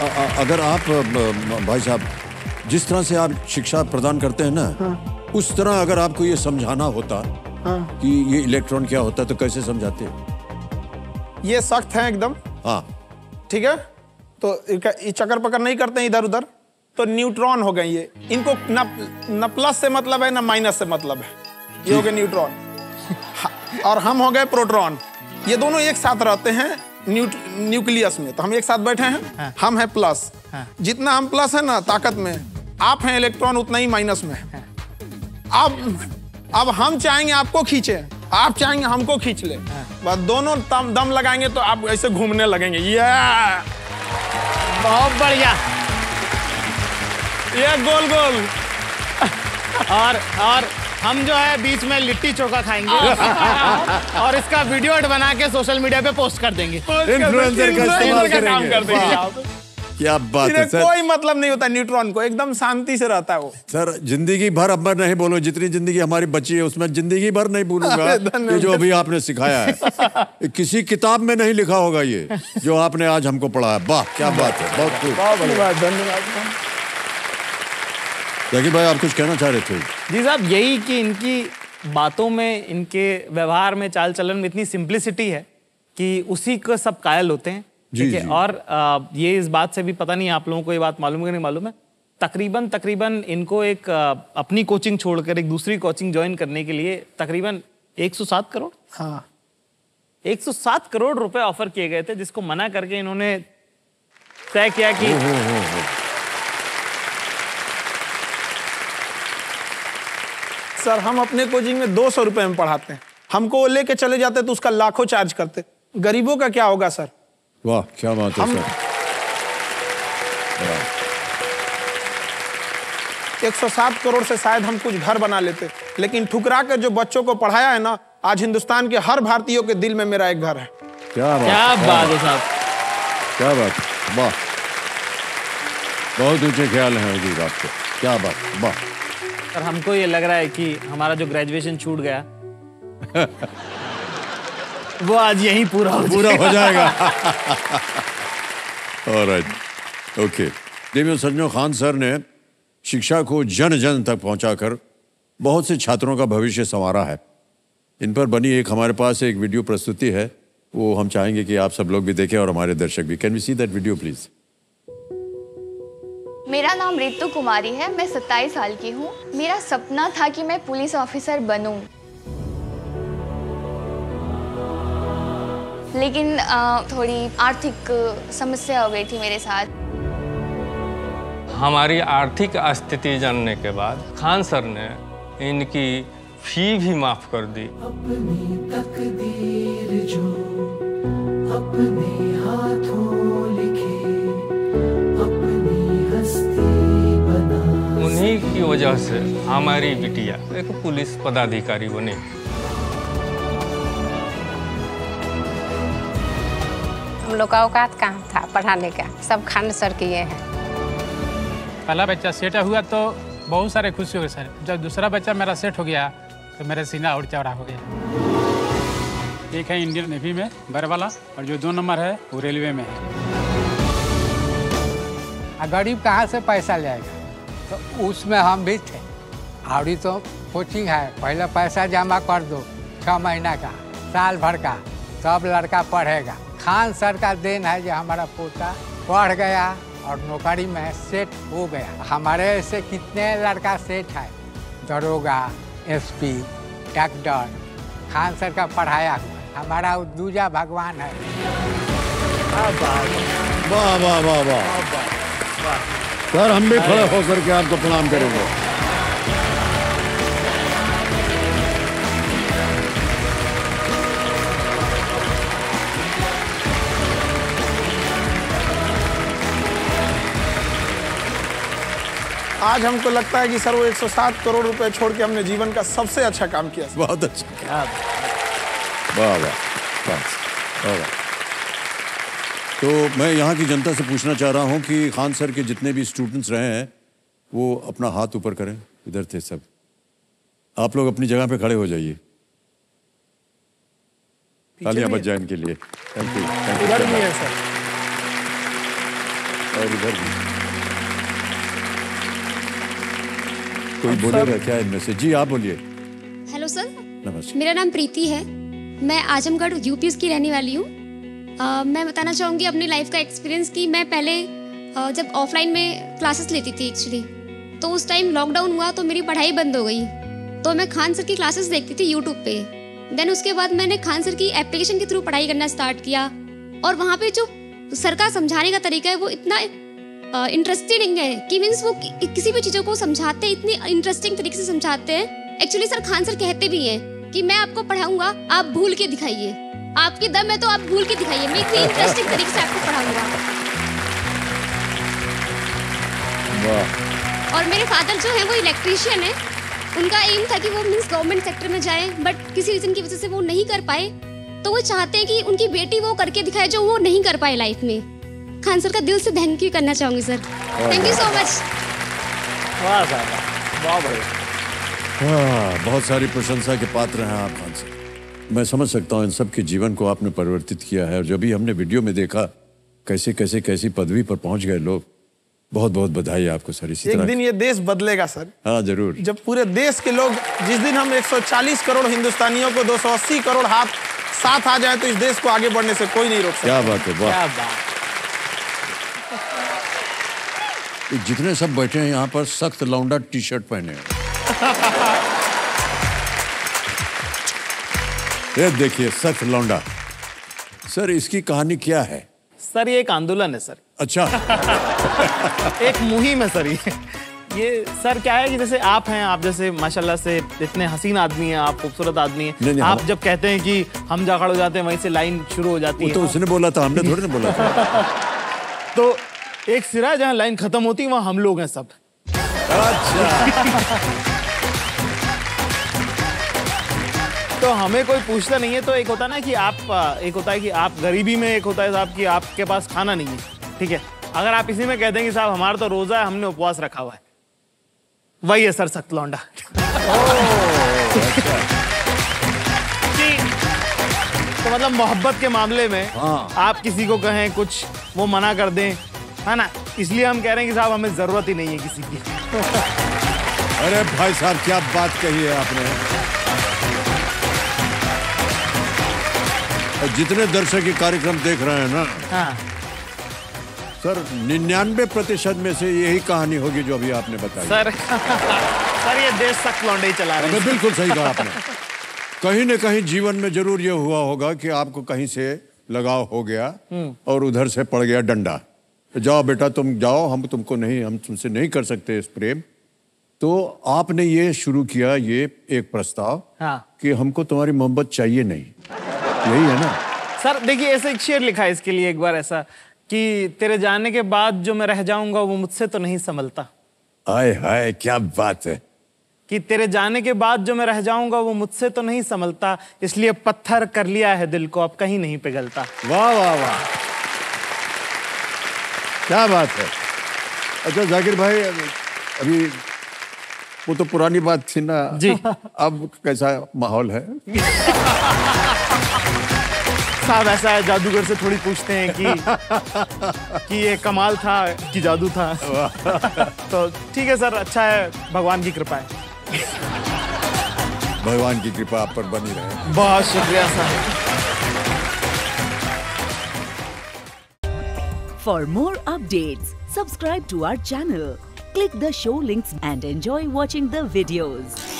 अगर आप भाई साहब जिस तरह से आप शिक्षा प्रदान करते हैं ना हाँ। उस तरह अगर आपको ये समझाना होता हाँ। कि ये इलेक्ट्रॉन क्या होता है तो कैसे समझाते? हैं ये सख्त है एकदम। हाँ। ठीक है? तो ये चक्कर पकड़ नहीं करते इधर उधर। तो न्यूट्रॉन हो गए ये। इनको न, न प्लस से मतलब है ना माइनस से मतलब है। ये हो गए न्यूट्रॉन। और हम हो गए प्रोट्रॉन ये दोनों एक साथ रहते हैं। न्यूक्लियस में। तो हम एक साथ बैठे हैं। हम हैं प्लस। जितना हम प्लस है ना ताकत में। आप हैं इलेक्ट्रॉन उतना ही माइनस में। है। अब अब हम चाहेंगे आपको खींचे। आप चाहेंगे हमको खींच ले। बस दोनों दम दम लगाएँगे तो आप ऐसे घूमने लगेंगे। ये बहुत बढ़िया। ये गोल गोल। और और हम जो है बीच में लिट्टी चोखा खाएँगे। और इसका वीडियो बना के सोशल मीडिया पे पोस्ट कर देंगे। इन्फ्लुएंसर का इस्तेमाल काम करेंगे। कर देंगे। क्या बात है सर। कोई मतलब नहीं होता न्यूट्रॉन को एकदम शांति से रहता है वो। सर ज़िंदगी भर अब मैं नहीं बोलूँ जितनी ज़िंदगी हमारी बची है उसमें ज़िंदगी भर नहीं भूलूँगा धन्यवाद। ये जो अभी आपने सिखाया है किसी किताब में नहीं लिखा होगा ये जो आपने आज हमको पढ़ाया वाह क्या बात है बहुत खूब। धन्यवाद। धन्यवाद जकी भाई आप कुछ कहना चाह रहे थे? जी साहब यही कि इनकी बातों में इनके व्यवहार में चाल चलन में इतनी सिंप्लिसिटी है कि उसी को सब कायल होते हैं। ठीक है और आ, ये इस बात से भी पता नहीं आप लोगों को ये बात मालूम है नहीं मालूम है? तकरीबन तकरीबन इनको एक आ, अपनी कोचिंग छोड़कर एक दूसरी कोचिंग ज्वाइन करने के लिए तकरीबन 107 करोड़। हाँ। 107 करोड़ रुपए ऑफ़र किए गए थे जिसको मना करके इन्होंने तय किया कि सर हम अपने कोचिंग में दो सौ रुपए में पढ़ाते हैं। हमको वो लेके चले जाते तो उसका लाखों चार्ज करते। गरीबों का क्या होगा सर? वाह क्या बात है सर। 107 करोड़ से शायद हम कुछ घर बना लेते। लेकिन ठुकरा कर जो बच्चों को पढ़ाया है ना आज हिंदुस्तान के हर भारतीयों के दिल में मेरा एक घर है। क्या बात क्या बात है साहब। क्या बात वाह। बहुत ऊँचे ख्याल हैं हजूर आपके। क्या बात वाह। सर हमको ये लग रहा है कि हमारा जो ग्रेजुएशन छूट गया वो आज यहीं पूरा हो पूरा। हो जाएगा। ऑलराइट ओके देवियों सज्जनों खान सर ने शिक्षा को जन जन तक पहुंचाकर बहुत से छात्रों का भविष्य संवारा है। इन पर बनी एक हमारे पास एक वीडियो प्रस्तुति है। वो हम चाहेंगे कि आप सब लोग भी देखें और हमारे दर्शक भी। Can we see that video please मेरा नाम रितु कुमारी है मैं 27 साल की हूँ। मेरा सपना था कि मैं पुलिस ऑफिसर बनूं। लेकिन थोड़ी आर्थिक समस्या हो गई थी मेरे साथ। हमारी आर्थिक स्थिति जानने के बाद खान सर ने इनकी फ़ी भी माफ़ कर दी। अपनी तकदीर जो अपने हाथों की वजह से हमारी बिटिया एक पुलिस पदाधिकारी बनी। हम लोग का औकात कहाँ था पढ़ाने का सब खान सर किए हैं। पहला बच्चा सेट हुआ तो बहुत सारे खुशी हो गए सर। जब दूसरा बच्चा मेरा सेट हो गया तो मेरा सीना और चौड़ा हो गया। एक है इंडियन नेवी में बर वाला और जो दो नंबर है वो रेलवे में है। गरीब कहाँ से पैसा लाएगा तो उसमें हम भी थे। अभी तो कोचिंग है पहले पैसा जमा कर दो छः महीना का साल भर का सब लड़का पढ़ेगा। खान सर का देन है जो हमारा पोता पढ़ गया और नौकरी में सेट हो गया। हमारे ऐसे कितने लड़का सेट है? दरोगा एसपी डॉक्टर खान सर का पढ़ाया हुआ। हमारा दूजा भगवान है। वाह वाह वाह वाह। सर हम भी खड़े होकर के आपको प्रणाम करेंगे। आज हमको लगता है कि सर वो 107 करोड़ रुपए छोड़ के हमने जीवन का सबसे अच्छा काम किया। बहुत अच्छा। वाह वाह वाह। तो मैं यहाँ की जनता से पूछना चाह रहा हूँ कि खान सर के जितने भी स्टूडेंट्स रहे हैं वो अपना हाथ ऊपर करें इधर थे सब। आप लोग अपनी जगह पे खड़े हो जाइए। तालियाँ बच जाए इनके लिए। थैंक यू थैंक इधर भी यू है सर और इधर भी। कोई बोलेगा क्या इनमें से? जी आप बोलिए। हेलो सर नमस्कार। मेरा नाम प्रीति है। मैं आजमगढ़ यूपी की रहने वाली हूँ। मैं बताना चाहूँगी अपनी लाइफ का एक्सपीरियंस कि मैं पहले जब ऑफलाइन में क्लासेस लेती थी एक्चुअली तो उस टाइम लॉकडाउन हुआ तो मेरी पढ़ाई बंद हो गई। तो मैं खान सर की क्लासेस देखती थी यूट्यूब पे। देन उसके बाद मैंने खान सर की एप्लीकेशन के थ्रू पढ़ाई करना स्टार्ट किया। और वहाँ पे जो सर का समझाने का तरीका है वो इतना इंटरेस्टिंग है कि मीन्स वो कि, किसी भी चीज़ों को समझाते हैं इतनी इंटरेस्टिंग तरीके से समझाते हैं। एक्चुअली सर खान सर कहते भी हैं कि मैं आपको पढ़ाऊँगा आप भूल के दिखाइए। आपकी दम है तो आप भूल के दिखाइए। मैं इतनी इंटरेस्टिंग तरीके से आपको पढ़ाऊँगा। और मेरे फादर जो है वो इलेक्ट्रीशियन है। उनका एम था कि वो मीन्स गवर्नमेंट सेक्टर में जाए बट किसी रीजन की वजह से वो नहीं कर पाए। तो वो चाहते हैं कि उनकी बेटी वो करके दिखाए जो वो नहीं कर पाए लाइफ में। खान सर का दिल से थैंक यू करना चाहूँगी sir thank you so much वाह। बहुत हाँ बहुत सारी प्रशंसा के पात्र हैं आप खान से मैं समझ सकता हूँ इन सब के जीवन को आपने परिवर्तित किया है और जब भी हमने वीडियो में देखा कैसे कैसे कैसी पदवी पर पहुँच गए लोग। बहुत बहुत बधाई आपको सर इसी एक तरह। दिन ये देश बदलेगा सर। हाँ ज़रूर। जब पूरे देश के लोग जिस दिन हम 140 करोड़ हिंदुस्तानियों को 280 करोड़ हाथ साथ आ जाए तो इस देश को आगे बढ़ने से कोई नहीं रोक सकता। क्या बात है क्या बात। जितने सब बैठे हैं यहाँ पर सख्त लौंडा टी शर्ट पहने हैं। ये देखिए सख्त लौंडा सर इसकी कहानी क्या है? सर ये एक आंदोलन है सर। अच्छा। एक मुहिम है सर ये। ये सर क्या है कि जैसे आप हैं आप जैसे माशाल्लाह से इतने हसीन आदमी हैं आप खूबसूरत आदमी हैं। नहीं, नहीं, आप जब कहते हैं कि हम जा खड़े हो जाते हैं वहीं से लाइन शुरू हो जाती है। तो उसने बोला था हमने थोड़ी ना बोला था। तो एक सिरा जहाँ लाइन खत्म होती है वहाँ हम लोग हैं सब। तो हमें कोई पूछता नहीं है तो एक होता है ना कि आप एक होता है कि आप गरीबी में एक होता है साहब कि आपके पास खाना नहीं है। ठीक है? अगर आप इसी में कह देंगे साहब हमारा तो रोजा है हमने उपवास रखा हुआ है। वही है सर सख्त लौंडा। तो मतलब मोहब्बत के मामले में हाँ। आप किसी को कहें कुछ वो मना कर दें है ना? इसलिए हम कह रहे हैं कि साहब हमें ज़रूरत ही नहीं है किसी की। अरे भाई साहब क्या बात कही है आपने? जितने दर्शक ये कार्यक्रम देख रहे हैं ना हाँ। सर निन्यानवे प्रतिशत में से यही कहानी होगी जो अभी आपने बताई। सर सर ये देश सख्त लौंडे ही चला रहे हैं। बिल्कुल सही कहा आपने। कहीं न कहीं जीवन में ज़रूर ये हुआ होगा कि आपको कहीं से लगाव हो गया और उधर से पड़ गया डंडा। जाओ बेटा तुम जाओ हम तुमको नहीं हम तुमसे नहीं कर सकते इस प्रेम। तो आपने ये शुरू किया ये एक प्रस्ताव हाँ। कि हमको तुम्हारी मोहब्बत चाहिए नहीं। यही है ना। सर देखिए ऐसे एक शेर लिखा है इसके लिए एक बार ऐसा कि तेरे जाने के बाद जो मैं रह जाऊँगा वो मुझसे तो नहीं संभलता। हाय हाय क्या बात है। कि तेरे जाने के बाद जो मैं रह जाऊँगा वो मुझसे तो नहीं संभलता इसलिए पत्थर कर लिया है दिल को अब कहीं नहीं पिघलता। वाह वाह वाह। क्या बात है। अच्छा जाकिर भाई अभी वो तो पुरानी बात थी ना। जी। अब कैसा माहौल है? साहब ऐसा है जादूगर से थोड़ी पूछते हैं कि कि ये कमाल था कि जादू था। तो ठीक है सर अच्छा है भगवान की कृपा है। भगवान की कृपा आप पर बनी रहे। बहुत शुक्रिया sir. For more updates, subscribe to our channel, click the show links and enjoy watching the videos.